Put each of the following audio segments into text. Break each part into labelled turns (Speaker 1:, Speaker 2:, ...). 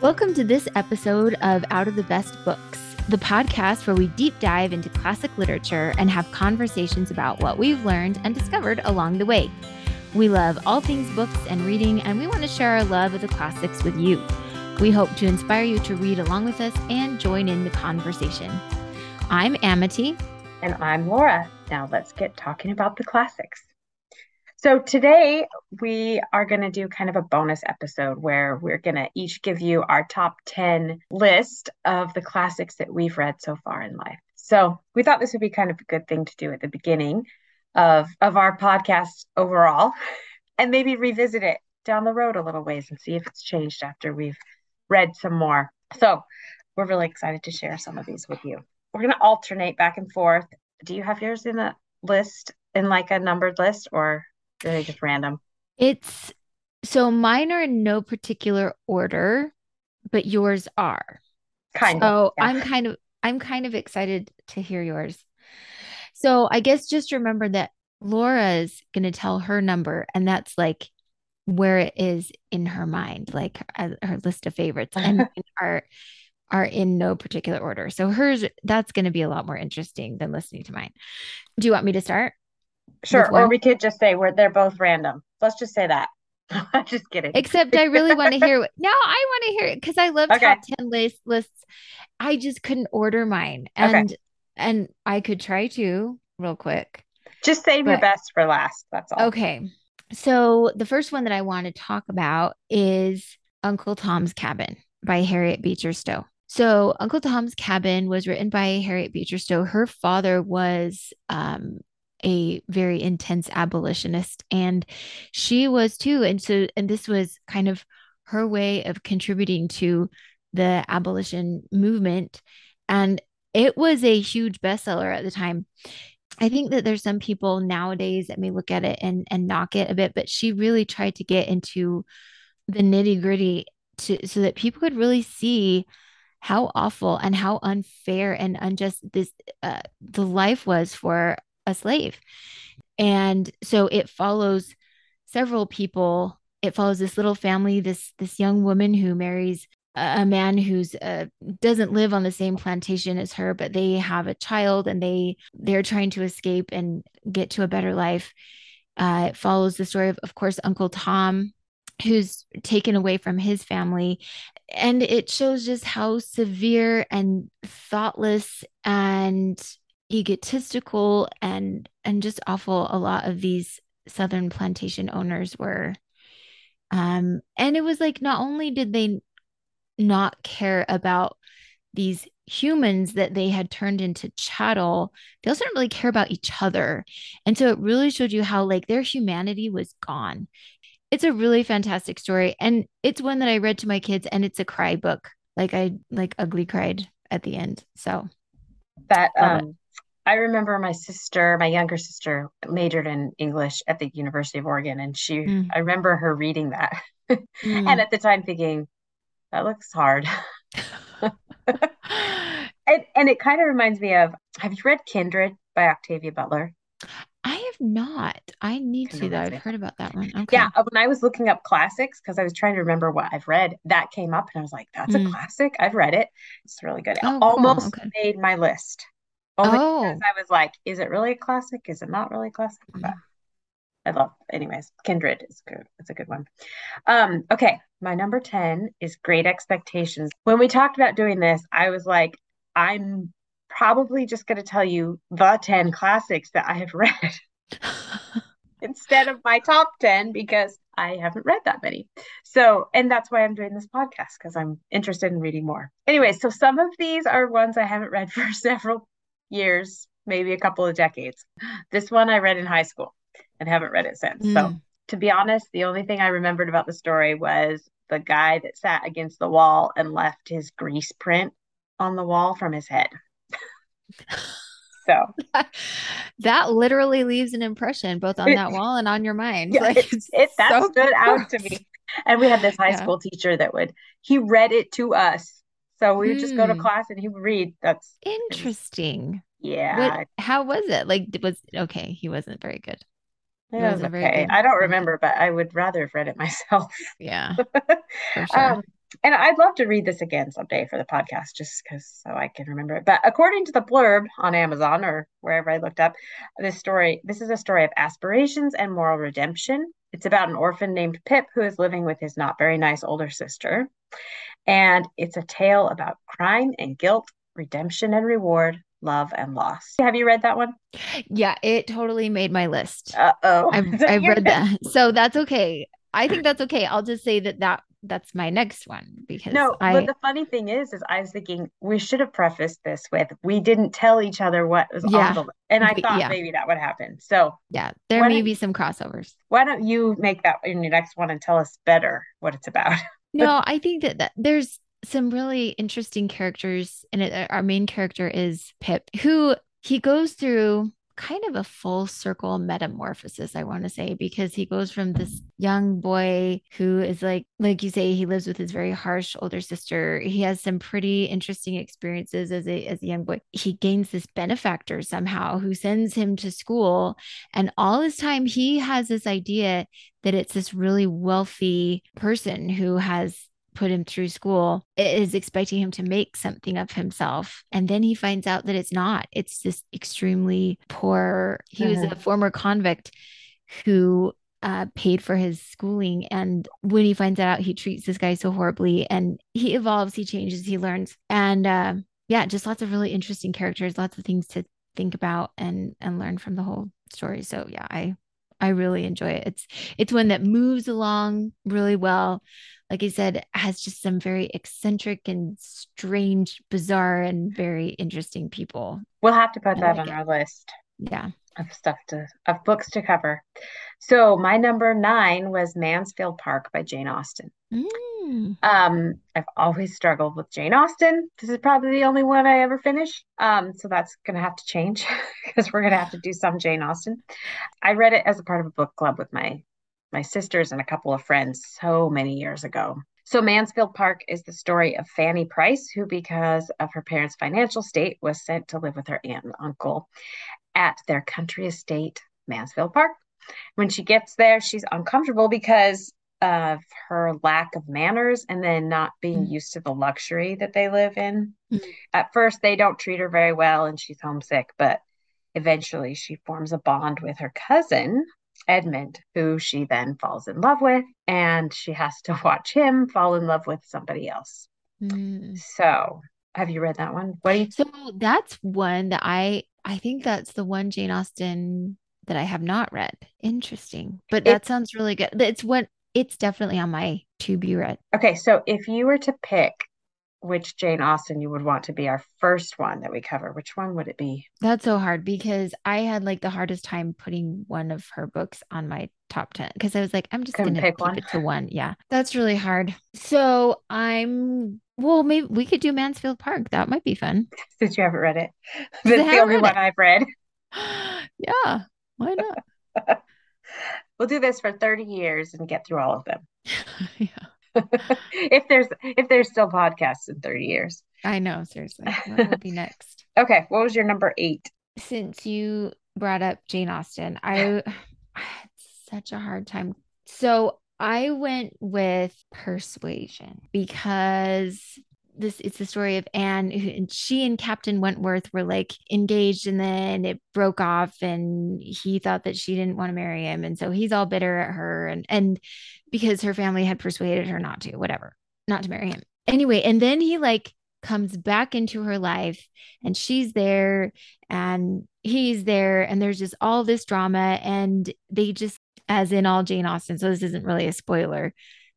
Speaker 1: Welcome to this episode of Out of the Best Books, the podcast where we deep dive into classic literature and have conversations about what we've learned and discovered along the way. We love all things books and reading, and we want to share our love of the classics with you. We hope to inspire you to read along with us and join in the conversation. I'm Amity.
Speaker 2: And I'm Laura. Now let's get talking about the classics. So today we are going to do kind of a bonus episode where we're going to each give you our top 10 list of the classics that we've read so far in life. So we thought this would be kind of a good thing to do at the beginning of of our podcast overall and maybe revisit it down the road a little ways and see if it's changed after we've read some more. So we're really excited to share some of these with you. We're going to alternate back and forth. Do you have yours in a list in like a numbered list or are they just random?
Speaker 1: It's so mine are in no particular order, but yours are.
Speaker 2: Kind
Speaker 1: so
Speaker 2: of.
Speaker 1: Yeah. I'm kind of I'm kind of excited to hear yours. So I guess just remember that Laura's going to tell her number and that's like where it is in her mind, like her list of favorites and are are in no particular order. So hers that's going to be a lot more interesting than listening to mine. Do you want me to start?
Speaker 2: Sure. Or we could just say we're they're both random. Let's just say that. I'm just kidding.
Speaker 1: Except I really want to hear no, I want to hear it because I love okay. top 10 list lists. I just couldn't order mine. And okay. and I could try to real quick.
Speaker 2: Just save but, your best for last. That's all.
Speaker 1: Okay. So the first one that I want to talk about is Uncle Tom's Cabin by Harriet Beecher Stowe. So Uncle Tom's Cabin was written by Harriet Beecher Stowe. Her father was um, a very intense abolitionist and she was too and so and this was kind of her way of contributing to the abolition movement and it was a huge bestseller at the time. I think that there's some people nowadays that may look at it and and knock it a bit but she really tried to get into the nitty gritty to so that people could really see how awful and how unfair and unjust this uh, the life was for a slave. And so it follows several people. It follows this little family, this this young woman who marries a man who's uh, doesn't live on the same plantation as her, but they have a child and they they're trying to escape and get to a better life. Uh, it follows the story of, of course, Uncle Tom, who's taken away from his family, and it shows just how severe and thoughtless and egotistical and and just awful. A lot of these southern plantation owners were um and it was like not only did they not care about these humans that they had turned into chattel they also didn't really care about each other. And so it really showed you how like their humanity was gone. It's a really fantastic story. And it's one that i read to my kids and it's a cry book. Like i like ugly cried at the end. So
Speaker 2: that um I remember my sister, my younger sister, majored in English at the University of Oregon, and she, mm. I remember her reading that, mm. and at the time thinking, that looks hard. and, and it kind of reminds me of Have you read Kindred by Octavia Butler?
Speaker 1: I have not. I need to though. I've heard about that one. Okay.
Speaker 2: Yeah, when I was looking up classics because I was trying to remember what I've read, that came up, and I was like, "That's mm. a classic. I've read it. It's really good. It oh, almost okay. made my list." Only oh. because I was like, is it really a classic? Is it not really a classic? Mm-hmm. But I love, anyways, Kindred is good. It's a good one. Um, okay, my number 10 is Great Expectations. When we talked about doing this, I was like, I'm probably just going to tell you the 10 classics that I have read instead of my top 10 because I haven't read that many. So, and that's why I'm doing this podcast because I'm interested in reading more. Anyway, so some of these are ones I haven't read for several years, maybe a couple of decades. This one I read in high school and haven't read it since. Mm. So, to be honest, the only thing I remembered about the story was the guy that sat against the wall and left his grease print on the wall from his head. so
Speaker 1: that literally leaves an impression both on that wall and on your mind.
Speaker 2: Yeah, like it, it that so stood gross. out to me. And we had this high yeah. school teacher that would he read it to us so we would just go to hmm. class and he would read. That's
Speaker 1: interesting.
Speaker 2: Yeah.
Speaker 1: What, how was it? Like, it was okay. He wasn't very good.
Speaker 2: It was okay. I don't remember, but I would rather have read it myself.
Speaker 1: Yeah. Sure.
Speaker 2: um, and I'd love to read this again someday for the podcast just because so I can remember it. But according to the blurb on Amazon or wherever I looked up, this story, this is a story of aspirations and moral redemption. It's about an orphan named Pip who is living with his not very nice older sister. And it's a tale about crime and guilt, redemption and reward, love and loss. Have you read that one?
Speaker 1: Yeah, it totally made my list.
Speaker 2: Uh oh.
Speaker 1: I've, I've read that. So that's okay. I think that's okay. I'll just say that that that's my next one because
Speaker 2: no
Speaker 1: I,
Speaker 2: but the funny thing is is i was thinking we should have prefaced this with we didn't tell each other what was
Speaker 1: Yeah.
Speaker 2: on the list and i thought
Speaker 1: yeah.
Speaker 2: maybe that would happen so
Speaker 1: yeah, there may be some crossovers.
Speaker 2: why don't you make that in your next one and tell us better what it's about
Speaker 1: No, I think that, that there's some really interesting characters, and it, our main character is Pip, who he goes through kind of a full circle metamorphosis, I want to say, because he goes from this young boy who is like, like you say, he lives with his very harsh older sister. He has some pretty interesting experiences as a as a young boy. He gains this benefactor somehow who sends him to school, and all this time he has this idea that it's this really wealthy person who has put him through school is expecting him to make something of himself. And then he finds out that it's not. It's this extremely poor he was a former convict who uh, paid for his schooling. And when he finds out he treats this guy so horribly and he evolves he changes he learns. And uh, yeah just lots of really interesting characters lots of things to think about and and learn from the whole story. So yeah i I really enjoy it. It's it's one that moves along really well. Like I said, has just some very eccentric and strange, bizarre, and very interesting people.
Speaker 2: we'll have to put
Speaker 1: I
Speaker 2: that
Speaker 1: like
Speaker 2: on
Speaker 1: it.
Speaker 2: our list
Speaker 1: Yeah.
Speaker 2: Of stuff to of books to cover so my number nine was mansfield park by jane austen
Speaker 1: Mm.
Speaker 2: Um, I've always struggled with Jane Austen. This is probably the only one I ever finish. Um, so that's gonna have to change because we're gonna have to do some Jane Austen. I read it as a part of a book club with my my sisters and a couple of friends so many years ago. So Mansfield Park is the story of Fanny Price, who, because of her parents' financial state, was sent to live with her aunt and uncle at their country estate, Mansfield Park. When she gets there, she's uncomfortable because of her lack of manners and then not being
Speaker 1: Mm.
Speaker 2: used to the luxury that they live in.
Speaker 1: Mm.
Speaker 2: At first, they don't treat her very well and she's homesick, but eventually she forms a bond with her cousin, Edmund, who she then falls in love with, and she has to watch him fall in love with somebody else.
Speaker 1: Mm.
Speaker 2: So, have you read that one? What do you
Speaker 1: So that's one that I I think that's the one Jane Austen that I have not read. Interesting. But
Speaker 2: It-
Speaker 1: that sounds really good. It's what it's definitely on my to be read.
Speaker 2: Okay, so if you were to pick which Jane Austen you would want to be our first one that we cover, which one would it be?
Speaker 1: That's so hard because I had like the hardest time putting one of her books on my top 10 because I was like, I'm just gonna
Speaker 2: pick
Speaker 1: keep
Speaker 2: one.
Speaker 1: it to one. Yeah, that's really hard. So I'm well, maybe we could do Mansfield Park. That might be fun.
Speaker 2: Since you haven't read it. That's the only one
Speaker 1: it.
Speaker 2: I've read.
Speaker 1: Yeah, why not?
Speaker 2: We'll do this for 30 years and get through all of them.
Speaker 1: Yeah,
Speaker 2: If there's if there's still podcasts in 30 years.
Speaker 1: I know, seriously. What will be next?
Speaker 2: Okay, what was your number eight?
Speaker 1: Since you brought up Jane Austen, I, I had such a hard time. So I went with Persuasion because this it's the story of Anne and she and Captain Wentworth were like engaged and then it broke off and he thought that she didn't want to marry him. And so he's all bitter at her and and because her family had persuaded her not to whatever not to marry him. Anyway and then he like comes back into her life and she's there and he's there and there's just all this drama and they just as in all Jane Austen so this isn't really a spoiler.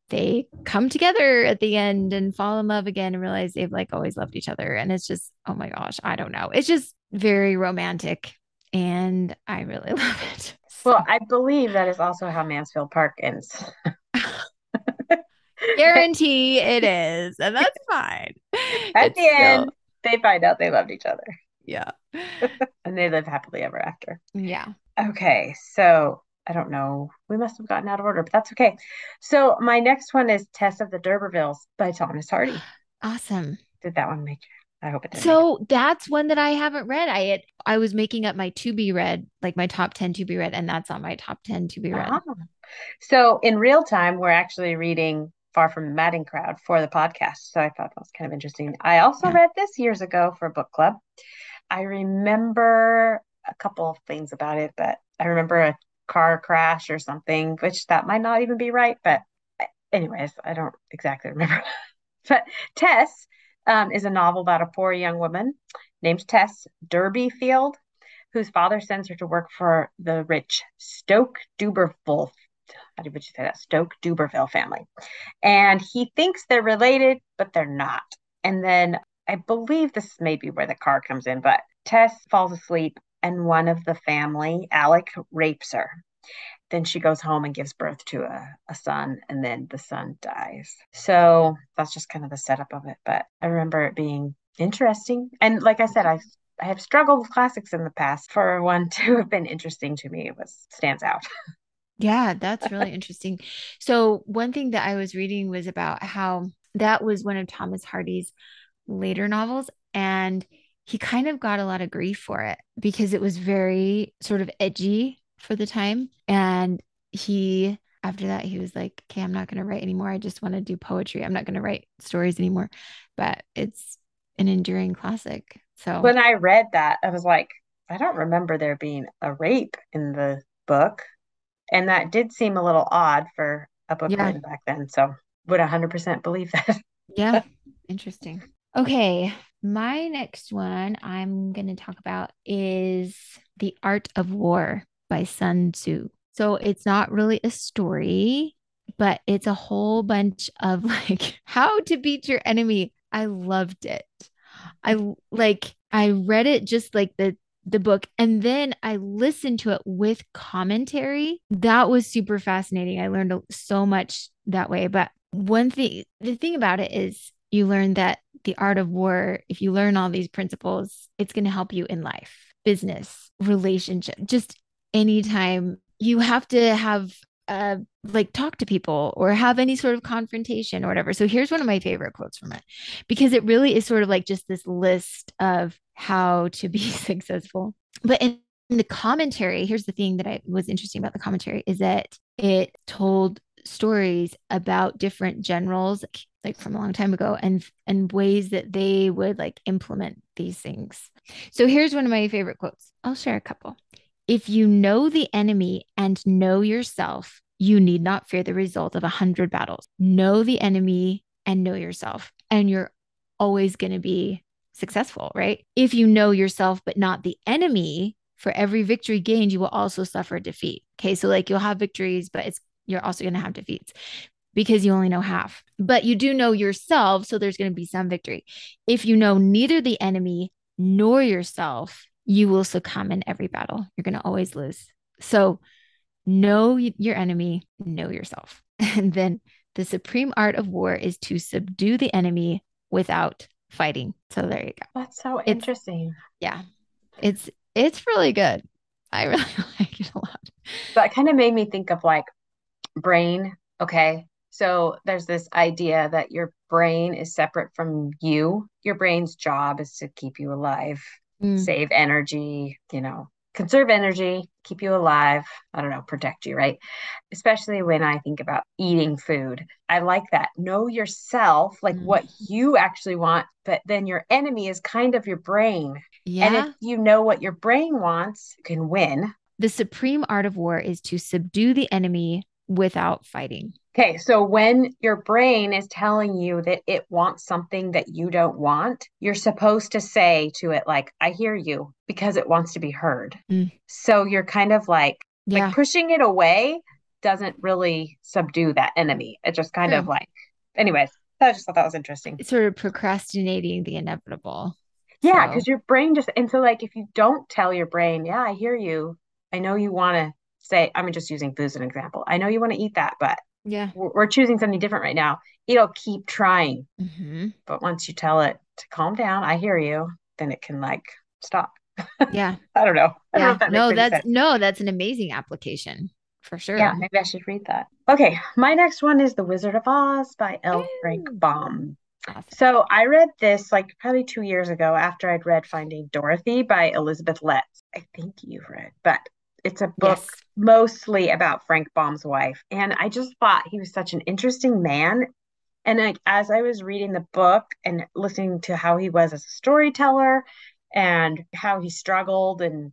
Speaker 1: They come together at the end and fall in love again and realize they've like always loved each other. And it's just oh my gosh I don't know. It's just very romantic and I really love it.
Speaker 2: Well, I believe that is also how Mansfield Park ends.
Speaker 1: guarantee it is and that's fine.
Speaker 2: At
Speaker 1: It's
Speaker 2: the
Speaker 1: still-
Speaker 2: end, they find out they loved each other.
Speaker 1: Yeah.
Speaker 2: And they live happily ever after.
Speaker 1: yeah.
Speaker 2: Okay, so I don't know. We must have gotten out of order, but that's okay. So my next one is Tess of the D'Urbervilles by Thomas Hardy.
Speaker 1: awesome
Speaker 2: Did that one make you? I hope it did.
Speaker 1: So that's one that I haven't read. I had I was making up my to be read, like my top 10 to be read, and that's on my top 10 to be read.
Speaker 2: Ah. So in real time, we're actually reading Far from the Madding Crowd for the podcast. So I thought that was kind of interesting. I also
Speaker 1: Yeah.
Speaker 2: read this years ago for book club. I remember a couple of things about it, but I remember a car crash or something, which that might not even be right. But anyways, I don't exactly remember. but Tess um, is a novel about a poor young woman named Tess Durbeyfield, whose father sends her to work for the rich Stoke Duberville. How would you say that? Stoke Duberville family. And he thinks they're related, but they're not. And then I believe this may be where the car comes in, but Tess falls asleep and one of the family, Alec, rapes her. Then she goes home and gives birth to a, a son, and then the son dies. So that's just kind of the setup of it. But I remember it being interesting. And like I said, I I have struggled with classics in the past. For one to have been interesting to me, it was stands out.
Speaker 1: Yeah, that's really interesting. So, one thing that I was reading was about how that was one of Thomas Hardy's later novels, and he kind of got a lot of grief for it because it was very sort of edgy for the time. And he, after that, he was like, okay, I'm not going to write anymore. I just want to do poetry. I'm not going to write stories anymore. But it's an enduring classic. So,
Speaker 2: When I read that, I was like, I don't remember there being a rape in the book. And that did seem a little odd for a book
Speaker 1: Yeah.
Speaker 2: written back then. So would 100% believe that.
Speaker 1: yeah, interesting. Okay, my next one I'm going to talk about is The Art of War by Sun Tzu. So it's not really a story, but it's a whole bunch of like how to beat your enemy. I loved it. I like I read it just like the the book and then I listened to it with commentary. That was super fascinating. I learned so much that way, but one thing the thing about it is you learn that the art of war, if you learn all these principles, it's going to help you in life, business, relationship, just anytime you have to have uh like talk to people or have any sort of confrontation or whatever. So here's one of my favorite quotes from it because it really is sort of like just this list of how to be successful. But in, in the commentary, here's the thing that I was interesting about the commentary is that it told stories about different generals like from a long time ago and and ways that they would like implement these things. So here's one of my favorite quotes. I'll share a couple. If you know the enemy and know yourself, you need not fear the result of a hundred battles. Know the enemy and know yourself, and you're always going to be successful, right? If you know yourself, but not the enemy, for every victory gained, you will also suffer defeat. Okay. So, like, you'll have victories, but it's you're also going to have defeats because you only know half. But you do know yourself. So, there's going to be some victory. If you know neither the enemy nor yourself, you will succumb in every battle. You're going to always lose. So, know your enemy, know yourself. And then the supreme art of war is to subdue the enemy without fighting. So there you go.
Speaker 2: That's so
Speaker 1: It's-
Speaker 2: interesting.
Speaker 1: Yeah. It's it's really good. I really like it a lot.
Speaker 2: That kind of made me think of like brain. Okay. So there's this idea that your brain is separate from you. Your brain's job is to keep you alive,
Speaker 1: Mm,
Speaker 2: save energy, you know, conserve energy, keep you alive. I don't know, protect you, right? Especially when I think about eating food. I like that. Know yourself, like
Speaker 1: Mm.
Speaker 2: what you actually want, but then your enemy is kind of your brain.
Speaker 1: Yeah.
Speaker 2: And if you know what your brain wants, you can win.
Speaker 1: The supreme art of war is to subdue the enemy without fighting.
Speaker 2: Okay, so when your brain is telling you that it wants something that you don't want, you're supposed to say to it, like, I hear you, because it wants to be heard.
Speaker 1: Mm.
Speaker 2: So you're kind of like,
Speaker 1: Yeah.
Speaker 2: like pushing it away doesn't really subdue that enemy. It just kind of like, anyways, I just thought that was interesting.
Speaker 1: It's sort of procrastinating the inevitable.
Speaker 2: Yeah,
Speaker 1: So-
Speaker 2: because your brain just, and so like if you don't tell your brain, yeah, I hear you. I know you want to say, I'm just using food as an example. I know you want to eat that, but
Speaker 1: Yeah.
Speaker 2: we're, choosing something different right now. It'll keep trying.
Speaker 1: hmm
Speaker 2: But once you tell it to calm down, I hear you, then it can like stop.
Speaker 1: Yeah.
Speaker 2: I don't know. I don't know
Speaker 1: Yeah.
Speaker 2: that
Speaker 1: No, that's
Speaker 2: sense.
Speaker 1: no, that's an amazing application for sure.
Speaker 2: Yeah, maybe I should read that. Okay, my next one is The Wizard of Oz by L. Frank Baum.
Speaker 1: Awesome.
Speaker 2: So I read this like probably two years ago after I'd read Finding Dorothy by Elizabeth Letts. I think you've read, but it's a book
Speaker 1: Yes.
Speaker 2: mostly about Frank Baum's wife. And I just thought he was such an interesting man. And like as I was reading the book and listening to how he was as a storyteller and how he struggled and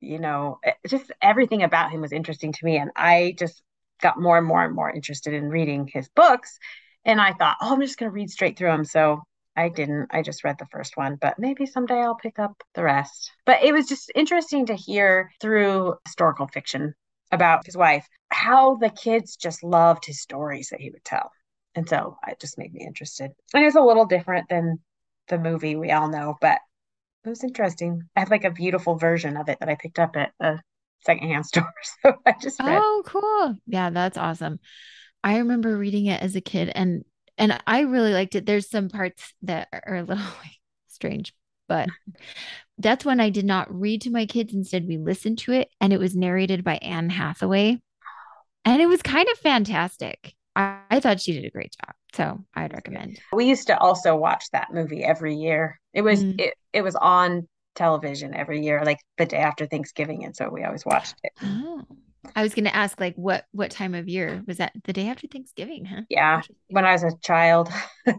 Speaker 2: you know, eh, just everything about him was interesting to me and I just got more and more and more interested in reading his books and I thought, "Oh, I'm just going to read straight through them." So I didn't. I just read the first one, but maybe someday I'll pick up the rest. But it was just interesting to hear through historical fiction about his wife how the kids just loved his stories that he would tell. And so it just made me interested. And it's a little different than the movie we all know, but it was interesting. I have like a beautiful version of it that I picked up at a secondhand store. So I just read.
Speaker 1: Oh, cool. Yeah, that's awesome. I remember reading it as a kid and and I really liked it. There's some parts that are a little like, strange, but that's when I did not read to my kids. Instead, we listened to it and it was narrated by Anne Hathaway. And it was kind of fantastic. I, I thought she did a great job. So I'd recommend.
Speaker 2: We used to also watch that movie every year. It was
Speaker 1: Mm.
Speaker 2: it, it was on television every year, like the day after Thanksgiving. And so we always watched it.
Speaker 1: Oh. I was going to ask, like, what what time of year was that? The day after Thanksgiving, huh?
Speaker 2: Yeah. When I was a child.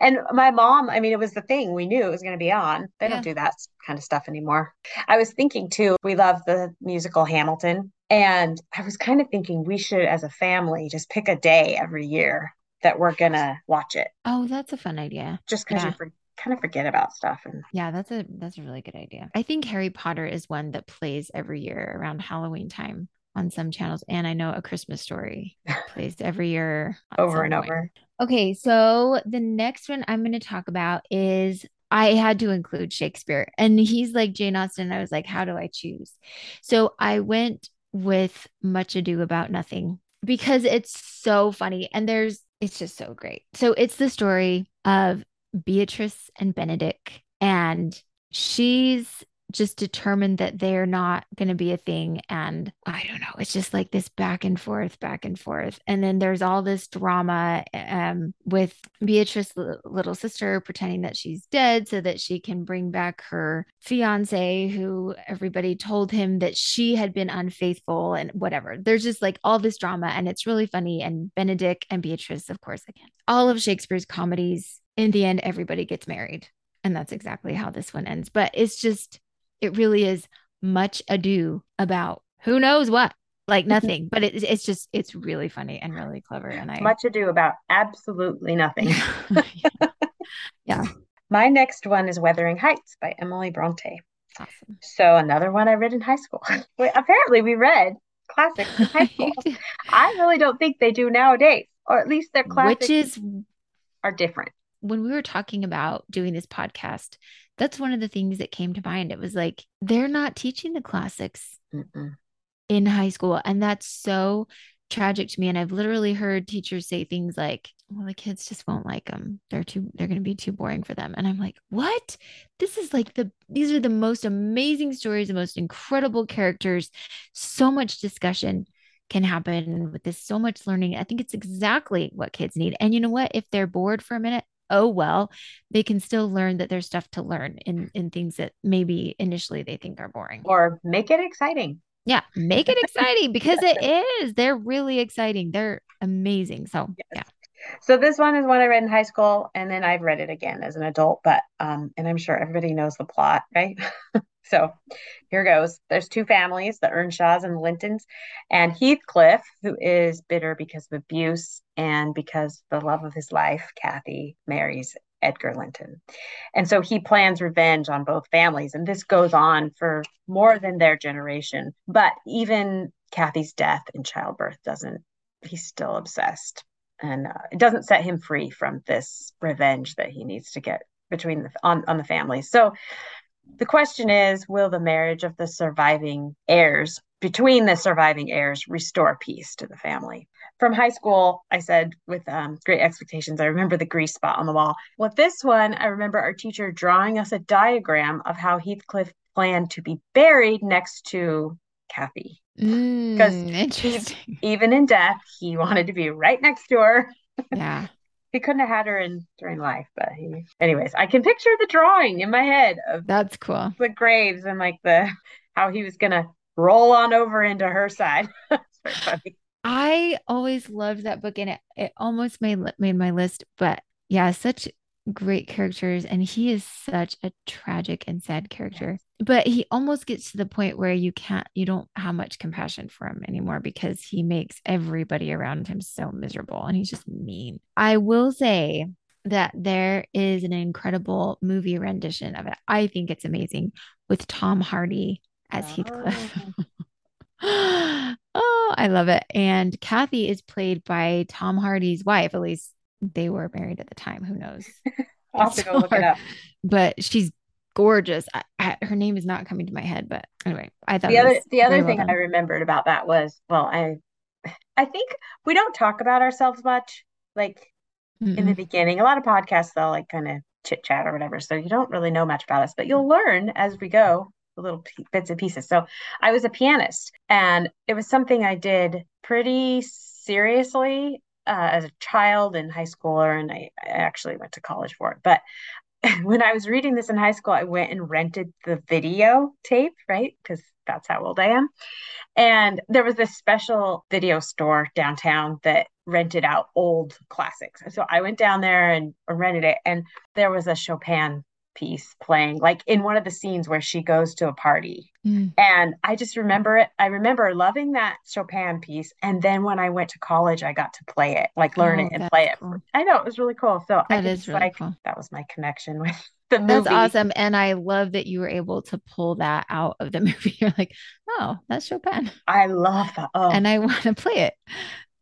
Speaker 2: And my mom, I mean, it was the thing we knew it was going to be on. They
Speaker 1: Yeah.
Speaker 2: don't do that kind of stuff anymore. I was thinking too, we love the musical Hamilton. And I was kind of thinking we should, as a family, just pick a day every year that we're going to watch it
Speaker 1: Oh, that's a fun idea.
Speaker 2: just because
Speaker 1: Yeah.
Speaker 2: you kind of forget about stuff. And
Speaker 1: Yeah, that's a that's a really good idea. I think Harry Potter is one that plays every year around Halloween time on some channels, and I know A Christmas Story plays every year
Speaker 2: over and
Speaker 1: point.
Speaker 2: over.
Speaker 1: Okay, so the next one I'm going to talk about is I had to include Shakespeare, and he's like Jane Austen. and I was like, how do I choose? So I went with Much Ado About Nothing because it's so funny and there's it's just so great. So it's the story of Beatrice and Benedick, and she's just determined that they're not going to be a thing. And I don't know, it's just like this back and forth, back and forth. And then there's all this drama um, with Beatrice's little sister pretending that she's dead so that she can bring back her fiance, who everybody told him that she had been unfaithful and whatever. There's just like all this drama, and it's really funny. And Benedick and Beatrice, of course, again, all of Shakespeare's comedies, in the end, everybody gets married. And that's exactly how this one ends. But it's just, it really is much ado about who knows what, like mm-hmm. nothing. but it, it's just, it's really funny and really clever. And I,
Speaker 2: Much ado about absolutely nothing.
Speaker 1: yeah. yeah,
Speaker 2: My next one is Wuthering Heights by Emily Bronte.
Speaker 1: awesome.
Speaker 2: So another one I read in high school. Wait, apparently we read classics in high school. I really don't think they do nowadays, or at least their classics
Speaker 1: Which is
Speaker 2: are different.
Speaker 1: when we were talking about doing this podcast, that's one of the things that came to mind. It was like, they're not teaching the classics
Speaker 2: Mm-mm.
Speaker 1: in high school. And that's so tragic to me. And I've literally heard teachers say things like, well, the kids just won't like them. They're too, they're going to be too boring for them. And I'm like, what? This is like the, these are the most amazing stories, the most incredible characters. So much discussion can happen with this, so much learning. I think it's exactly what kids need. And you know what? If they're bored for a minute, oh well, they can still learn that there's stuff to learn in, in things that maybe initially they think are boring.
Speaker 2: Or make it exciting.
Speaker 1: Yeah, make it exciting because it is. They're really exciting. They're amazing. So, yeah.
Speaker 2: So this one is one I read in high school, and then I've read it again as an adult. But um, and I'm sure everybody knows the plot, right? so here goes. There's two families, the Earnshaws and the Lintons, and Heathcliff, who is bitter because of abuse and because the love of his life, Cathy, marries Edgar Linton. And so he plans revenge on both families. And this goes on for more than their generation. But even Cathy's death in childbirth doesn't, he's still obsessed. And uh, it doesn't set him free from this revenge that he needs to get between the on, on the family. So the question is will the marriage of the surviving heirs between the surviving heirs restore peace to the family? From high school i said with um, great expectations i remember the grease spot on the wall. With this one i remember our teacher drawing us a diagram of how heathcliff planned to be buried next to cathy
Speaker 1: Mm, interesting.
Speaker 2: even in death he wanted to be right next to her
Speaker 1: Yeah.
Speaker 2: he couldn't have had her in during life but he anyways i can picture the drawing in my head of
Speaker 1: That's cool.
Speaker 2: the graves and like the how he was gonna roll on over into her side. it's very funny.
Speaker 1: I always loved that book and it, it almost made made my list, but yeah, such great characters and he is such a tragic and sad character.
Speaker 2: Yes.
Speaker 1: But he almost gets to the point where you can't you don't have much compassion for him anymore because he makes everybody around him so miserable and he's just mean. I will say that there is an incredible movie rendition of it. I think it's amazing with Tom Hardy as Heathcliff.
Speaker 2: Oh,
Speaker 1: oh, I love it. And Cathy is played by Tom Hardy's wife. At least they were married at the time. Who knows?
Speaker 2: I'll have to go look it up.
Speaker 1: But she's gorgeous. I, I, her name is not coming to my head, but anyway, I thought
Speaker 2: The other the other
Speaker 1: well
Speaker 2: thing I remembered about that was, well, I I think we don't talk about ourselves much, like in the beginning. A lot of podcasts they'll like kind of chit chat or whatever, so you don't really know much about us, but you'll learn as we go, the little p- bits and pieces. So I was a pianist, and it was something I did pretty seriously uh, as a child in high school, and I, I actually went to college for it. But when I was reading this in high school, I went and rented the video tape, right? Because that's how old I am. And there was this special video store downtown that rented out old classics. So I went down there and rented it, and there was a Chopin piece playing, like in one of the scenes where she goes to a party.
Speaker 1: Mm.
Speaker 2: And I just remember it. I remember loving that Chopin piece. And then when I went to college, I got to play it, like learn it
Speaker 1: Oh,
Speaker 2: and
Speaker 1: that's
Speaker 2: play it.
Speaker 1: cool.
Speaker 2: I know it was really cool. So I
Speaker 1: That is really
Speaker 2: like,
Speaker 1: cool.
Speaker 2: that was my connection with the movie That's
Speaker 1: awesome. And I love that you were able to pull that out of the movie. You're like, oh, that's Chopin.
Speaker 2: I love that. Oh,
Speaker 1: And I want to play it.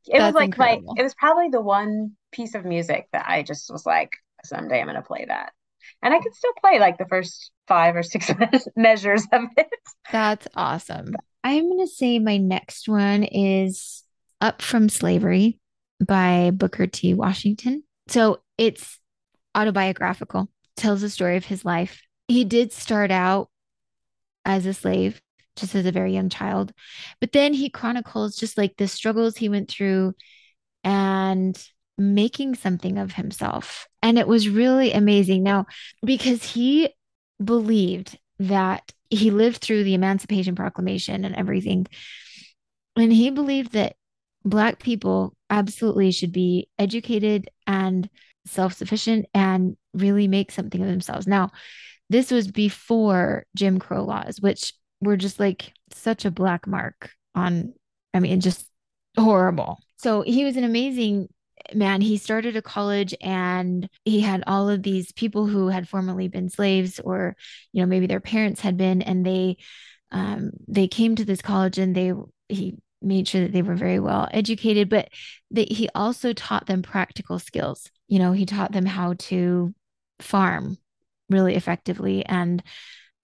Speaker 2: it was
Speaker 1: That's
Speaker 2: like my, it was probably the one piece of music that I just was like, someday I'm going to play that. And I could still play like the first five or six measures of it.
Speaker 1: That's awesome. I'm going to say my next one is Up from Slavery by Booker T. Washington. So it's autobiographical, tells the story of his life. He did start out as a slave, just as a very young child, but then he chronicles just like the struggles he went through and making something of himself. And it was really amazing. Now, because he believed that he lived through the Emancipation Proclamation and everything, and he believed that Black people absolutely should be educated and self sufficient and really make something of themselves. Now, this was before Jim Crow laws, which were just like such a black mark on, I mean, just horrible. So he was an amazing man. He started a college and he had all of these people who had formerly been slaves or, you know, maybe their parents had been, and they, um, they came to this college and they, he made sure that they were very well educated, but that he also taught them practical skills. You know, he taught them how to farm really effectively and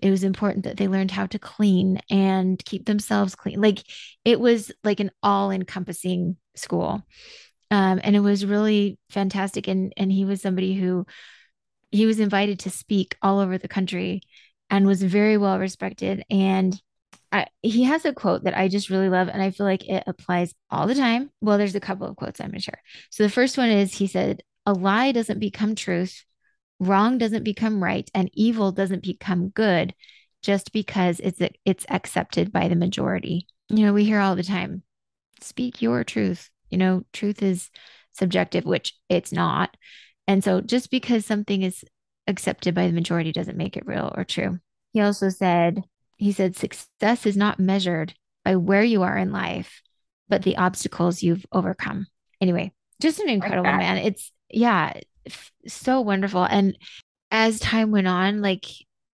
Speaker 1: it was important that they learned how to clean and keep themselves clean. Like it was like an all encompassing school. Um, and it was really fantastic. And, and he was somebody who he was invited to speak all over the country and was very well respected. And I, he has a quote that I just really love, and I feel like it applies all the time. Well, there's a couple of quotes I'm going to share. So the first one is he said, A lie doesn't become truth, wrong doesn't become right, and evil doesn't become good just because it's it's accepted by the majority. You know, we hear all the time, speak your truth. You know, truth is subjective, which it's not. And so just because something is accepted by the majority doesn't make it real or true. He also said, he said, success is not measured by where you are in life, but the obstacles you've overcome. Anyway, just an incredible
Speaker 2: that.
Speaker 1: man. It's, yeah, f- so wonderful. And as time went on, like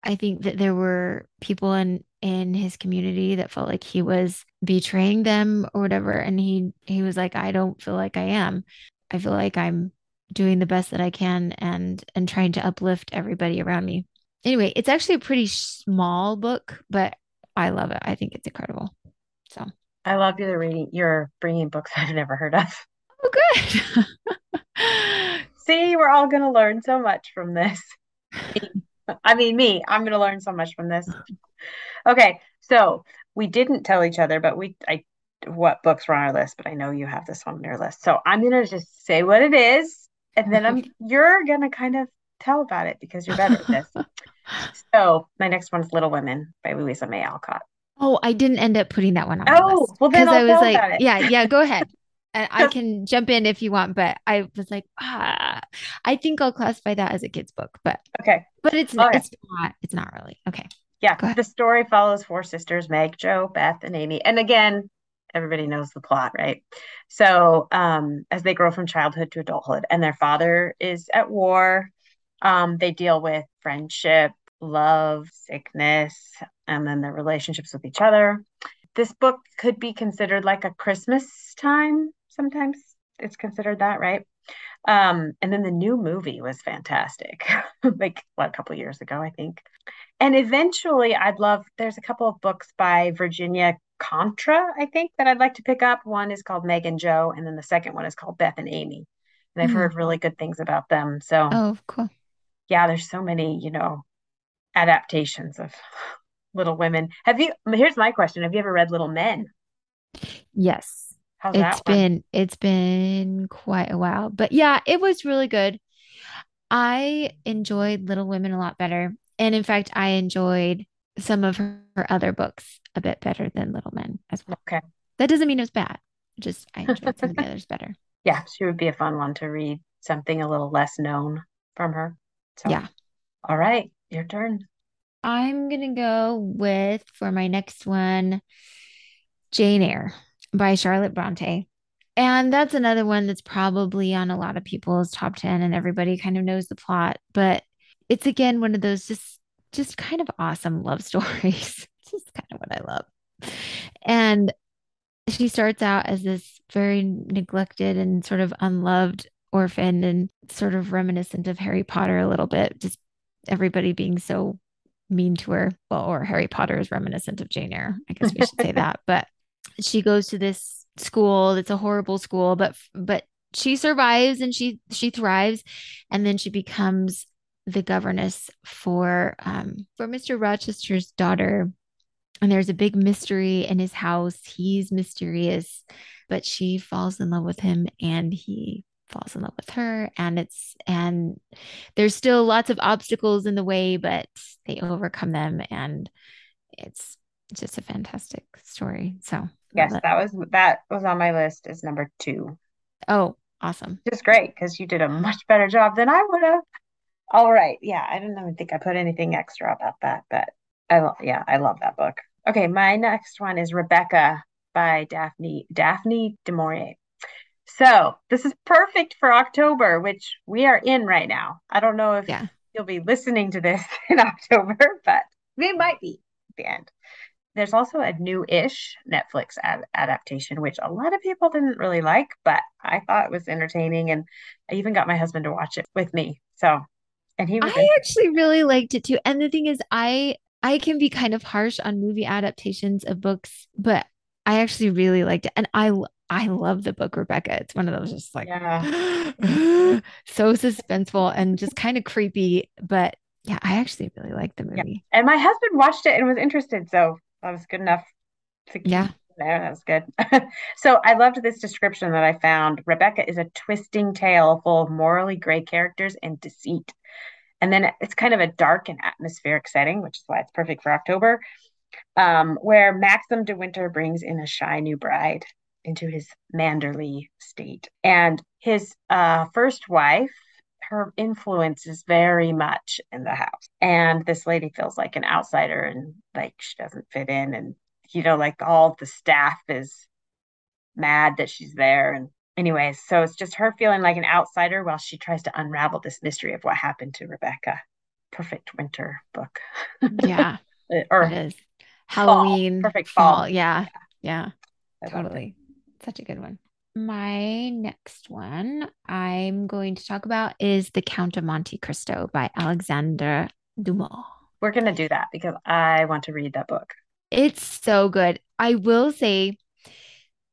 Speaker 1: I think that there were people in in his community that felt like he was betraying them or whatever. And he he was like, I don't feel like I am. I feel like I'm doing the best that I can and and trying to uplift everybody around me. Anyway, it's actually a pretty small book, but I love it. I think it's incredible. So,
Speaker 2: I love you reading, you're bringing books I've never heard of.
Speaker 1: oh, good.
Speaker 2: See, we're all going to learn so much from this. I mean, me, I'm going to learn so much from this. Okay, so we didn't tell each other, but we, I, what books were on our list, but I know you have this one on your list. So I'm going to just say what it is, and then I'm, you're going to kind of tell about it because you're better at this. So my next one is Little Women by Louisa May Alcott.
Speaker 1: Oh, I didn't end up putting that one on
Speaker 2: oh, well then
Speaker 1: I was
Speaker 2: like,
Speaker 1: yeah, yeah, go ahead. And I can jump in if you want, but I was like, ah, I think I'll classify that as a kid's book, but
Speaker 2: okay,
Speaker 1: but it's it's not it's not really okay.
Speaker 2: Yeah, the story follows four sisters: Meg, Jo, Beth, and Amy. And again, everybody knows the plot, right? So, um, as they grow from childhood to adulthood, and their father is at war, um, they deal with friendship, love, sickness, and then their relationships with each other. This book could be considered like a Christmas time sometimes it's considered that, right? Um, and then the new movie was fantastic, like what, a couple years ago, I think. And eventually, I'd love. There's a couple of books by Virginia Kantra, I think, that I'd like to pick up. One is called Meg and Jo, and then the second one is called Beth and Amy. And I've mm. heard really good things about them. So,
Speaker 1: oh, cool.
Speaker 2: Yeah, there's so many, you know, adaptations of Little Women. Have you? Here's my question: Have you ever read Little Men?
Speaker 1: Yes. How's it's been it's been quite a while. But yeah, it was really good. I enjoyed Little Women a lot better. And in fact, I enjoyed some of her, her other books a bit better than Little Men as well.
Speaker 2: Okay.
Speaker 1: That doesn't mean it was bad. Just I enjoyed some of the others better.
Speaker 2: Yeah, she would be a fun one to read something a little less known from her.
Speaker 1: So yeah.
Speaker 2: All right, your turn.
Speaker 1: I'm gonna go with for my next one, Jane Eyre by Charlotte Bronte. And that's another one that's probably on a lot of people's top 10 and everybody kind of knows the plot, but it's again one of those just just kind of awesome love stories. just kind of what I love. And she starts out as this very neglected and sort of unloved orphan and sort of reminiscent of Harry Potter a little bit, just everybody being so mean to her. Well, or Harry Potter is reminiscent of Jane Eyre. I guess we should say that. But she goes to this school it's a horrible school but but she survives and she she thrives. And then she becomes the governess for um for Mr. Rochester's daughter. And there's a big mystery in his house. He's mysterious but she falls in love with him and he falls in love with her. And it's and there's still lots of obstacles in the way but they overcome them. And it's just a fantastic story. So
Speaker 2: Yes, that was that was on my list as number two.
Speaker 1: Oh, awesome.
Speaker 2: Just great because you did a much better job than I would have. All right. Yeah, I didn't even think I put anything extra about that, but I love yeah, I love that book. Okay, my next one is Rebecca by Daphne Daphne du Maurier. So this is perfect for October, which we are in right now. I don't know if yeah. you'll be listening to this in October, but we might be at the end. There's also a new-ish Netflix ad- adaptation, which a lot of people didn't really like, but I thought it was entertaining, and I even got my husband to watch it with me. So, and he,
Speaker 1: I actually really liked it too. And the thing is, I I can be kind of harsh on movie adaptations of books, but I actually really liked it, and I I love the book Rebecca. It's one of those just like yeah. so suspenseful and just kind of creepy, but yeah, I actually really like the movie.
Speaker 2: Yeah. And my husband watched it and was interested, so that was good enough
Speaker 1: to keep yeah
Speaker 2: there. That was good. so I loved this description that I found. Rebecca is a twisting tale full of morally gray characters and deceit. And then it's kind of a dark and atmospheric setting, which is why it's perfect for October, um, where Maxim de Winter brings in a shy new bride into his Manderley state. And his uh, first wife, her influence is very much in the house. And this lady feels like an outsider and like she doesn't fit in. And, you know, like all the staff is mad that she's there. And, anyways, so it's just her feeling like an outsider while she tries to unravel this mystery of what happened to Rebecca. Perfect winter book.
Speaker 1: Yeah. Uh, or it is. Halloween.
Speaker 2: Fall. Perfect fall. fall.
Speaker 1: Yeah. Yeah. yeah. Totally. Such a good one. My next one I'm going to talk about is The Count of Monte Cristo by Alexandre Dumas.
Speaker 2: We're going to do that because I want to read that book.
Speaker 1: It's so good. I will say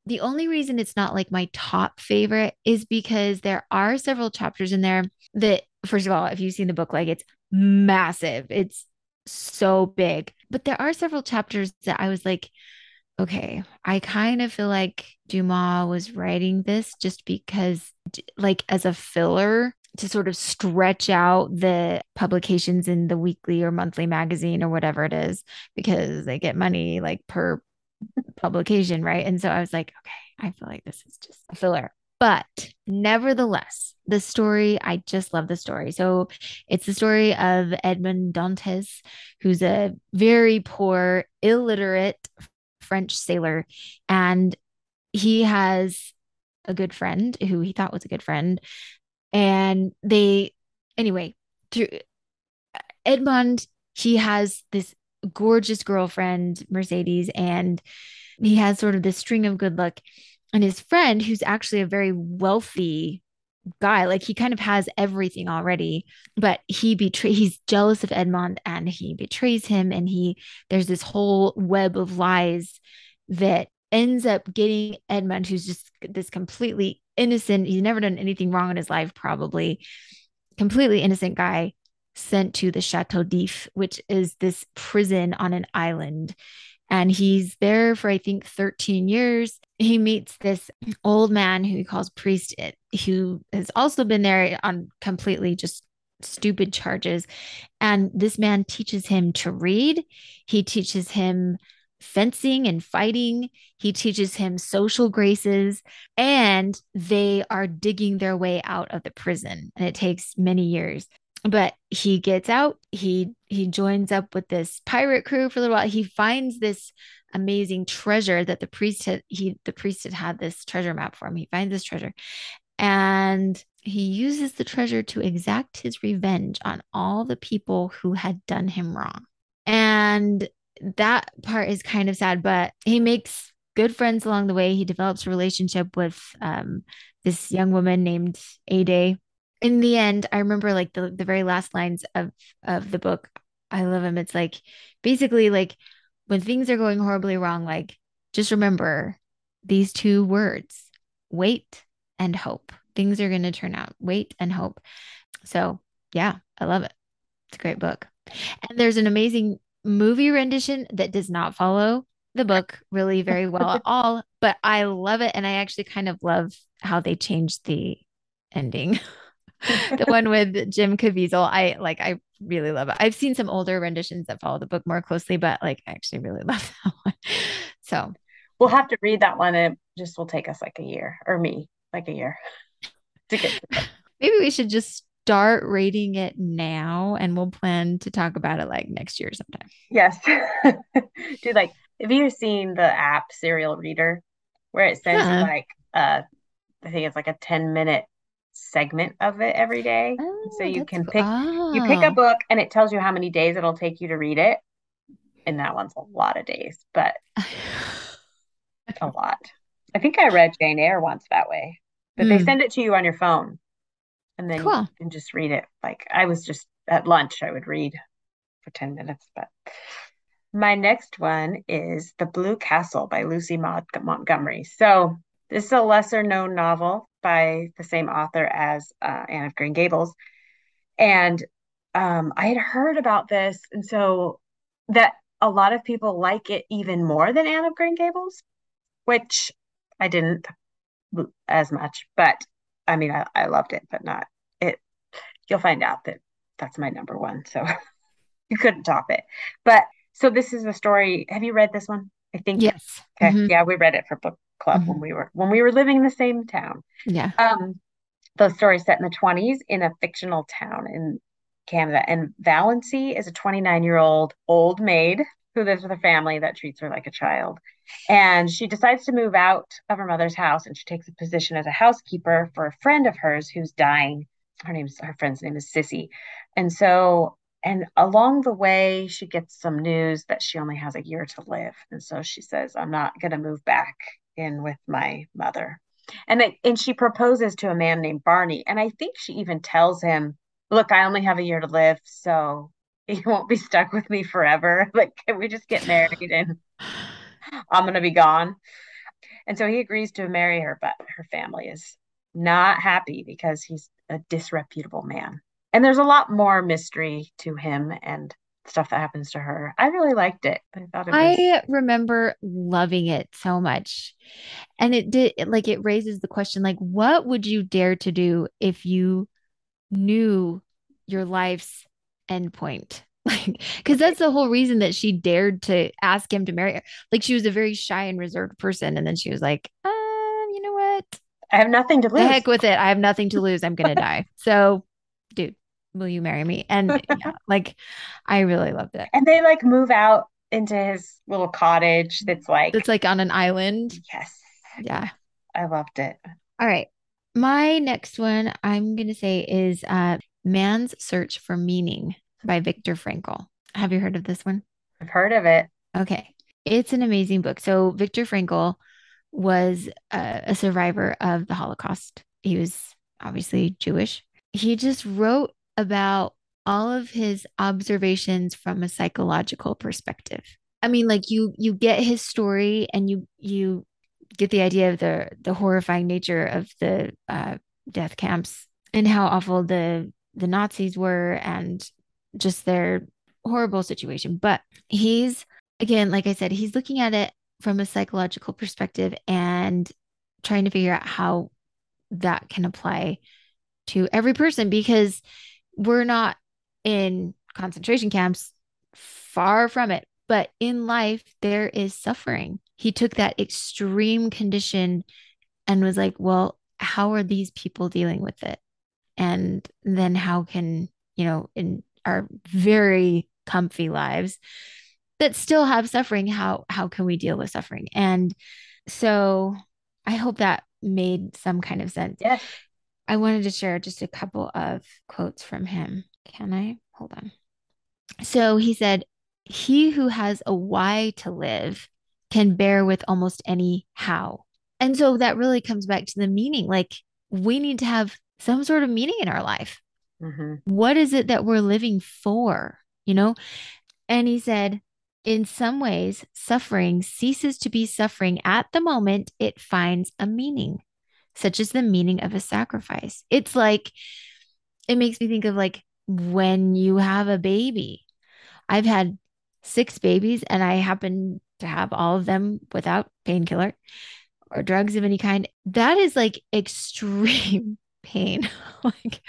Speaker 1: the only reason it's not like my top favorite is because there are several chapters in there that, first of all, if you've seen the book, like it's massive, it's so big. But there are several chapters that I was like, okay, I kind of feel like Dumas was writing this just because, like, as a filler to sort of stretch out the publications in the weekly or monthly magazine or whatever it is because they get money like per publication, right? And so I was like, okay, I feel like this is just a filler. But nevertheless, the story, I just love the story. So it's the story of Edmond Dantes, who's a very poor, illiterate French sailor. And he has a good friend who he thought was a good friend. And they, anyway, through Edmond, he has this gorgeous girlfriend, Mercedes, and he has sort of this string of good luck and his friend who's actually a very wealthy guy like he kind of has everything already but he betray he's jealous of Edmond and he betrays him and he there's this whole web of lies that ends up getting Edmond who's just this completely innocent he's never done anything wrong in his life probably completely innocent guy sent to the Chateau d'If which is this prison on an island and he's there for, I think, 13 years. He meets this old man who he calls priest, who has also been there on completely just stupid charges. And this man teaches him to read, he teaches him fencing and fighting. He teaches him social graces, and they are digging their way out of the prison. And it takes many years but he gets out he he joins up with this pirate crew for a little while he finds this amazing treasure that the priest had he the priest had had this treasure map for him. He finds this treasure and he uses the treasure to exact his revenge on all the people who had done him wrong. And that part is kind of sad but he makes good friends along the way. He develops a relationship with um, this young woman named Ade. In the end, I remember like the, the very last lines of of the book. I love him It's like basically like when things are going horribly wrong, like just remember these two words wait and hope. Things are going to turn out. Wait and hope. So, yeah, I love it. It's a great book. And there's an amazing movie rendition that does not follow the book really very well at all, but I love it. And I actually kind of love how they changed the ending. the one with Jim Caviezel. I like I really love it. I've seen some older renditions that follow the book more closely, but like I actually really love that one. So
Speaker 2: we'll have to read that one. It just will take us like a year or me like a year to get to
Speaker 1: Maybe we should just start reading it now and we'll plan to talk about it like next year sometime.
Speaker 2: Yes. Do like have you seen the app Serial Reader where it says yeah. like uh I think it's like a 10 minute segment of it every day. Oh, so you can pick oh. you pick a book and it tells you how many days it'll take you to read it. And that one's a lot of days, but a lot. I think I read Jane Eyre once that way. But mm. they hmm. send it to you on your phone. And then cool. you can just read it. Like I was just at lunch, I would read for 10 minutes, but my next one is The Blue Castle by Lucy Maud Montgomery. So this is a lesser known novel by the same author as uh, Anne of Green Gables. And um, I had heard about this. And so that a lot of people like it even more than Anne of Green Gables, which I didn't as much. But I mean, I, I loved it, but not it. You'll find out that that's my number one. So you couldn't top it. But so this is a story. Have you read this one? I think
Speaker 1: yes.
Speaker 2: Okay. Mm-hmm. Yeah, we read it for book club mm-hmm. when we were when we were living in the same town.
Speaker 1: Yeah.
Speaker 2: Um, the story set in the 20s in a fictional town in Canada. And Valancy is a 29 year old old maid who lives with a family that treats her like a child. And she decides to move out of her mother's house and she takes a position as a housekeeper for a friend of hers who's dying. Her name's her friend's name is Cissy. And so and along the way she gets some news that she only has a year to live. And so she says, I'm not gonna move back in with my mother. And it, and she proposes to a man named Barney. And I think she even tells him, look, I only have a year to live, so you won't be stuck with me forever. Like, can we just get married and I'm to be gone? And so he agrees to marry her, but her family is not happy because he's a disreputable man. And there's a lot more mystery to him and stuff that happens to her. I really liked it. I thought it was...
Speaker 1: I remember loving it so much. And it did like it raises the question like what would you dare to do if you knew your life's endpoint. Like, because that's the whole reason that she dared to ask him to marry her. Like, she was a very shy and reserved person. And then she was like, um, you know what?
Speaker 2: I have nothing to lose.
Speaker 1: The heck with it. I have nothing to lose. I'm going to die. So, dude, will you marry me? And yeah, like, I really loved it.
Speaker 2: And they like move out into his little cottage that's like,
Speaker 1: It's like on an island.
Speaker 2: yes,
Speaker 1: Yeah.
Speaker 2: I loved it.
Speaker 1: All right. My next one I'm going to say is uh, Man's Search for Meaning by Viktor Frankl. Have you heard of this one?
Speaker 2: I've heard of it.
Speaker 1: Okay. It's an amazing book. So, Viktor Frankl was a, a survivor of the Holocaust. He was obviously Jewish. He just wrote about all of his observations from a psychological perspective. I mean, like you you get his story and you you get the idea of the the horrifying nature of the uh, death camps and how awful the the Nazis were and just their horrible situation. But he's again, like I said, he's looking at it from a psychological perspective and trying to figure out how that can apply to every person because we're not in concentration camps, far from it. But in life, there is suffering. He took that extreme condition and was like, well, how are these people dealing with it? And then how can, you know, in our very comfy lives that still have suffering, how how can we deal with suffering? And so I hope that made some kind of sense.
Speaker 2: Yes.
Speaker 1: I wanted to share just a couple of quotes from him. Can I? Hold on. So he said, He who has a why to live can bear with almost any how. And so that really comes back to the meaning. Like we need to have some sort of meaning in our life.
Speaker 2: hmm
Speaker 1: What is it that we're living for? You know? And he said, in some ways, suffering ceases to be suffering at the moment it finds a meaning, such as the meaning of a sacrifice. It's like, it makes me think of like when you have a baby. I've had six babies and I happen to have all of them without painkiller or drugs of any kind. That is like extreme pain. like,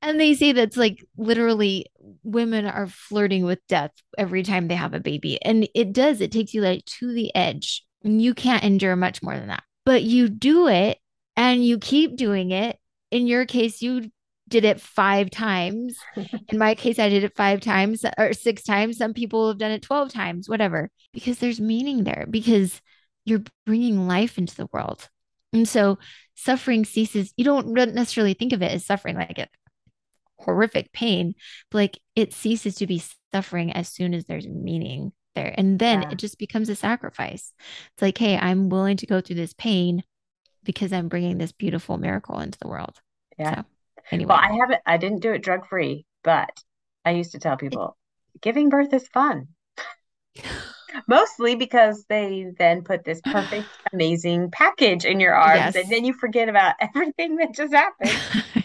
Speaker 1: and they say that's like literally women are flirting with death every time they have a baby. And it does, it takes you like to the edge. You can't endure much more than that. But you do it and you keep doing it. In your case, you did it five times. In my case, I did it five times or six times. Some people have done it 12 times, whatever, because there's meaning there, because you're bringing life into the world. And so suffering ceases. You don't necessarily think of it as suffering like it horrific pain, but like it ceases to be suffering as soon as there's meaning there. And then
Speaker 2: Yeah.
Speaker 1: it just becomes a sacrifice. It's like, hey, I'm willing to go through this pain because I'm bringing this beautiful miracle into the world.
Speaker 2: Yeah.
Speaker 1: So, anyway,
Speaker 2: Well, I haven't, I didn't do it drug free, but I used to tell people giving birth is fun. Mostly because they then put this perfect, amazing package in your arms,
Speaker 1: Yes.
Speaker 2: and then you forget about everything that just happened.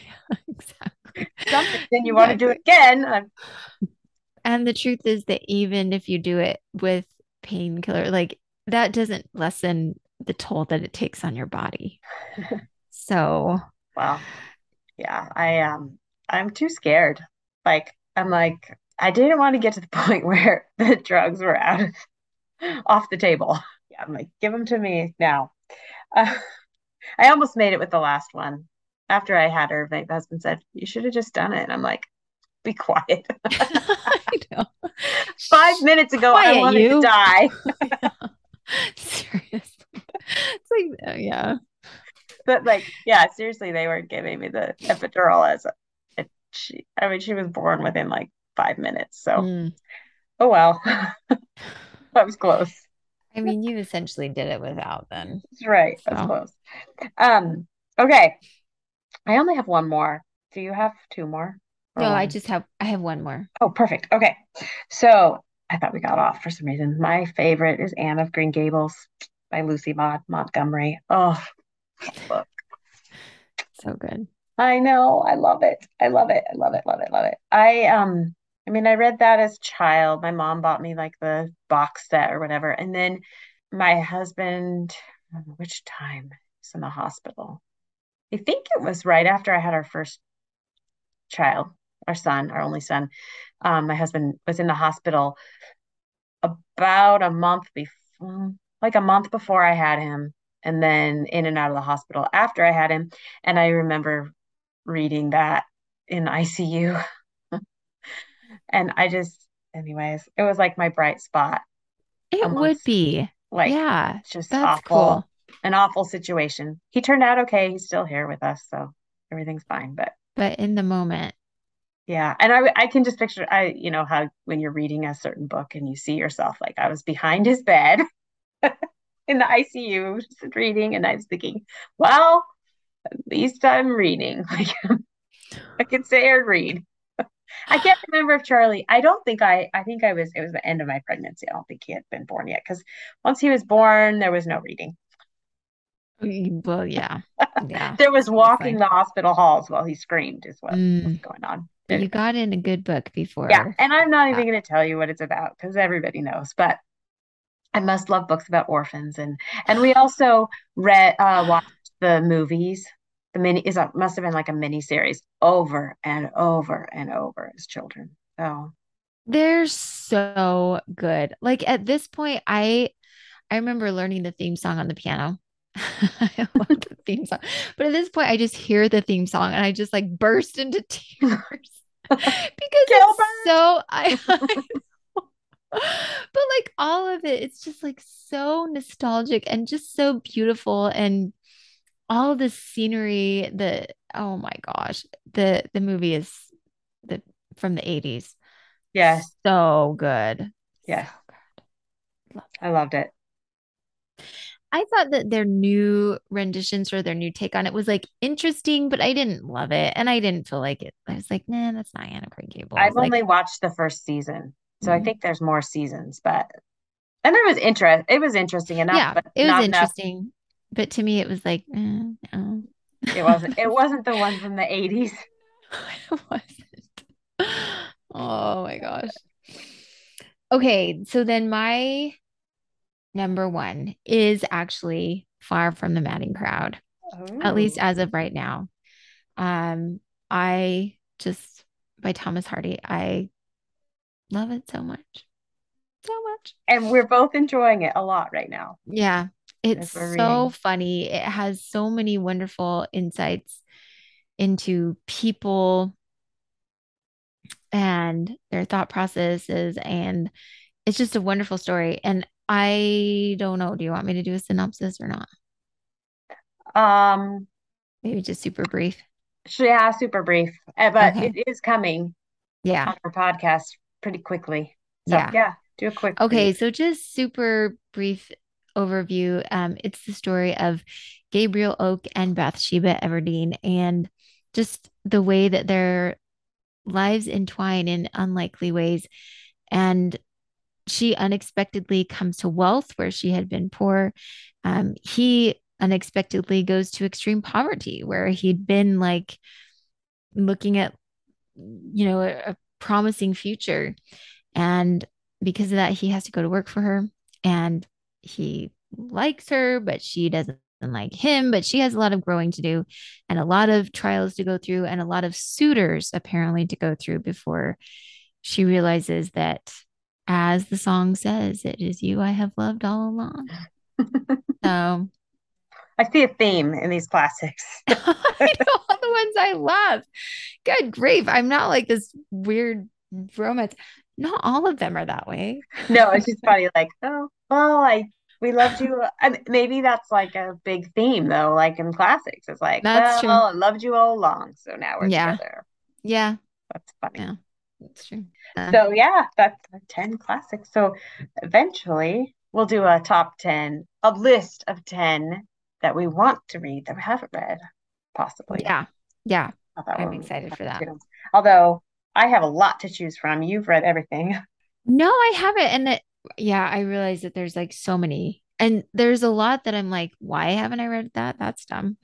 Speaker 1: exactly.
Speaker 2: Something, then you want to do it again. I'm-
Speaker 1: And the truth is that even if you do it with painkiller, like that doesn't lessen the toll that it takes on your body. So,
Speaker 2: Well, yeah, I um I'm too scared. Like I'm like I didn't want to get to the point where the drugs were out of off the table. Yeah, I'm like, give them to me now. Uh, I almost made it with the last one. After I had her, my husband said, You should have just done it. And I'm like, be quiet.
Speaker 1: I know.
Speaker 2: Five minutes ago, I wanted
Speaker 1: you.
Speaker 2: to die.
Speaker 1: Seriously. It's like, uh, yeah.
Speaker 2: But like, yeah, seriously, they were giving me the epidural as a, a she, I mean, she was born within like five minutes. So,
Speaker 1: Mm.
Speaker 2: oh well. That was close.
Speaker 1: I mean, you essentially did it without then.
Speaker 2: That's right. That's
Speaker 1: So.
Speaker 2: close. Um, okay. I only have one more. Do you have two more? Or
Speaker 1: No, I just have I have one more.
Speaker 2: Oh, perfect. Okay. So I thought we got off for some reason. My favorite is Anne of Green Gables by Lucy Maud Montgomery. Oh, look.
Speaker 1: So good.
Speaker 2: I know. I love it. I love it. I love it. Love it. Love it. I um I mean I read that as a child. My mom bought me like the box set or whatever. And then my husband, I don't know which time, was in the hospital. I think it was right after I had our first child, our son, our only son. Um, my husband was in the hospital about a month before, like a month before I had him, and then in and out of the hospital after I had him. And I remember reading that in ICU. and I just, anyways, it was like my bright spot.
Speaker 1: It would be.
Speaker 2: Like,
Speaker 1: yeah.
Speaker 2: just
Speaker 1: That's
Speaker 2: awful,
Speaker 1: cool.
Speaker 2: an awful situation. He turned out okay. He's still here with us, so everything's fine. But
Speaker 1: But in the moment,
Speaker 2: yeah, and I I can just picture I you know how when you're reading a certain book and you see yourself like I was behind his bed in the ICU just reading, and I was thinking, well, at least I'm reading. Like I could say I read. I can't remember if Charlie, I don't think I, I think I was, it was the end of my pregnancy. I don't think he had been born yet because once he was born, there was no reading.
Speaker 1: well, yeah. Yeah.
Speaker 2: There was walking the hospital halls while he screamed, is what was
Speaker 1: Mm,
Speaker 2: going on.
Speaker 1: but you got in a good book before.
Speaker 2: Yeah, and I'm not even
Speaker 1: Yeah.
Speaker 2: going to tell you what it's about because everybody knows. But I must love books about orphans, and and we also read, uh, watched the movies. The mini is a must have been like a mini series over and over and over as children. So
Speaker 1: They're so good. Like at this point, I I remember learning the theme song on the piano. I love the theme song. But at this point, I just hear the theme song and I just like burst into tears because it's
Speaker 2: Gilbert!
Speaker 1: so I, but like all of it, it's just like so nostalgic and just so beautiful and all the scenery, the oh my gosh, the the movie is the from the 80s.
Speaker 2: yes,
Speaker 1: So good.
Speaker 2: Yes.
Speaker 1: So good.
Speaker 2: I loved it.
Speaker 1: I thought that their new renditions or their new take on it was like interesting, but I didn't love it. And I didn't feel like it. I was like, nah, that's not Anna Green Gables.
Speaker 2: I've
Speaker 1: Like,
Speaker 2: only watched the first season, so I
Speaker 1: Mhm.
Speaker 2: think there's more seasons. But and it was interest. It was interesting enough,
Speaker 1: yeah,
Speaker 2: but
Speaker 1: it was
Speaker 2: not enough.
Speaker 1: interesting. But to me, it was like, eh, no.
Speaker 2: It wasn't. It wasn't the one from the 80s.
Speaker 1: it wasn't. Oh my gosh. Okay, so then my number one is actually Far from the Madding Crowd. at least as of right now. Um, I just by Thomas Hardy, I love it so much. So much.
Speaker 2: And we're both enjoying it a lot right now.
Speaker 1: Yeah, it's so
Speaker 2: reading.
Speaker 1: funny. It has so many wonderful insights into people and their thought processes, and it's just a wonderful story. And I don't know, do you want me to do a synopsis or not?
Speaker 2: Um,
Speaker 1: Maybe just super brief.
Speaker 2: yeah, super brief, Uh, but
Speaker 1: Okay.
Speaker 2: it is coming
Speaker 1: Yeah.
Speaker 2: on our podcast pretty quickly. So
Speaker 1: Yeah.
Speaker 2: yeah, do a quick
Speaker 1: Okay,
Speaker 2: brief.
Speaker 1: so just super brief overview. Um, it's the story of Gabriel Oak and Bathsheba Everdene, and just the way that their lives entwine in unlikely ways. And she unexpectedly comes to wealth where she had been poor. Um, he unexpectedly goes to extreme poverty where he'd been like looking at, you know, a, a promising future. And because of that, he has to go to work for her and he likes her, but she doesn't like him. But she has a lot of growing to do and a lot of trials to go through and a lot of suitors apparently to go through before she realizes that, as the song says, it is you I have loved all along. So
Speaker 2: I see a theme in these classics.
Speaker 1: I know all the ones I love. Good grief. I'm not like this weird romance. Not all of them are that way.
Speaker 2: No, it's just funny, like, oh, well, I we loved you. And maybe that's like a big theme though, like in classics. It's like,
Speaker 1: That's true.
Speaker 2: well, I loved you all along, so now we're
Speaker 1: Yeah.
Speaker 2: together.
Speaker 1: Yeah,
Speaker 2: That's funny.
Speaker 1: Yeah. that's true. Uh,
Speaker 2: So yeah, that's our 10 classics. So eventually we'll do a top 10, a list of 10 that we want to read that we haven't read, possibly.
Speaker 1: yeah. Yeah. I'm excited for that.
Speaker 2: to. Although I have a lot to choose from. You've read everything.
Speaker 1: No, I haven't. And it, yeah, I realize that there's like so many. And there's a lot that I'm like, why haven't I read that? That's dumb.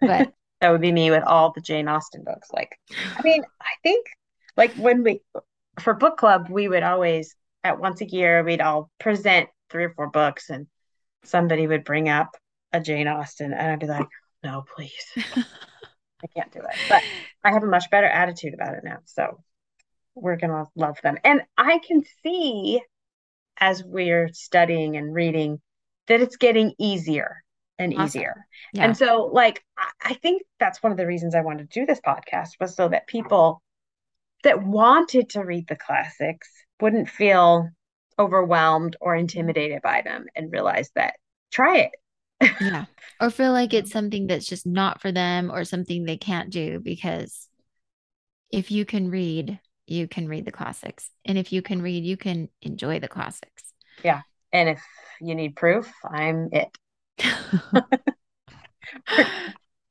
Speaker 1: But
Speaker 2: That would be me with all the Jane Austen books. Like, I mean, I think like when we for book club, we would always at once a year we'd all present three or four books and somebody would bring up a Jane Austen and I'd be like, no, please. I can't do it. But I have a much better attitude about it now. So we're going to love them. And I can see as we're studying and reading that it's getting easier and awesome. easier. Yeah. And so, like, I think that's one of the reasons I wanted to do this podcast was so that people that wanted to read the classics wouldn't feel overwhelmed or intimidated by them and realize that try it.
Speaker 1: Yeah. Or feel like it's something that's just not for them or something they can't do because if you can read, you can read the classics. And if you can read, you can enjoy the classics.
Speaker 2: Yeah. And if you need proof, I'm it.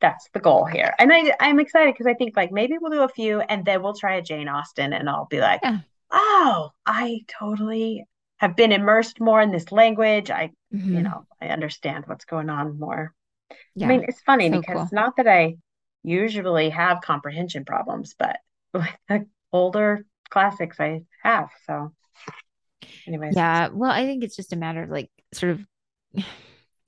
Speaker 2: That's the goal here. And I, I'm excited because I think like maybe we'll do a few and then we'll try a Jane Austen and I'll be like, yeah. oh, I totally have been immersed more in this language. I, mm-hmm. you know, I understand what's going on more. Yeah. I mean, it's funny so because cool. not that I usually have comprehension problems, but with the older classics I have. So, anyways.
Speaker 1: Yeah. Well, I think it's just a matter of like sort of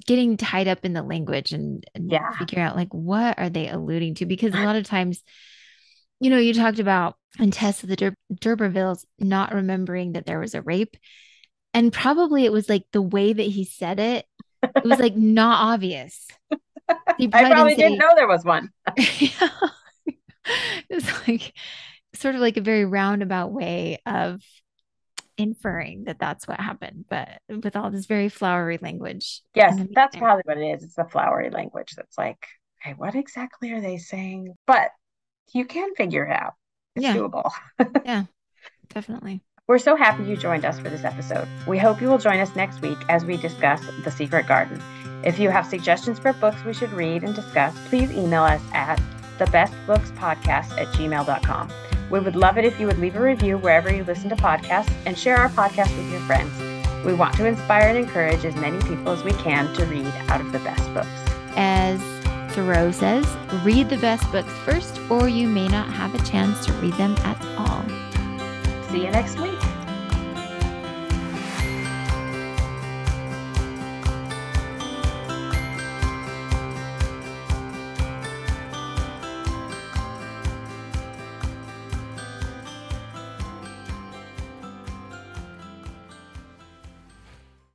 Speaker 1: getting tied up in the language and, and yeah. figure out like what are they alluding to because a lot of times you know you talked about in Tess of the Dur- D'Urbervilles not remembering that there was a rape and probably it was like the way that he said it it was like not obvious
Speaker 2: probably I probably didn't, didn't know there was one yeah.
Speaker 1: it was like sort of like a very roundabout way of inferring that that's what happened, but with all this very flowery language.
Speaker 2: Yes, that's probably what it is. It's the flowery language that's like, hey, what exactly are they saying? But you can figure it out. It's yeah. doable.
Speaker 1: yeah, definitely.
Speaker 2: We're so happy you joined us for this episode. We hope you will join us next week as we discuss The Secret Garden. If you have suggestions for books we should read and discuss, please email us at thebestbookspodcast at gmail.com. We would love it if you would leave a review wherever you listen to podcasts and share our podcast with your friends. We want to inspire and encourage as many people as we can to read out of the best books.
Speaker 1: As Thoreau says, read the best books first, or you may not have a chance to read them at all.
Speaker 2: See you next week.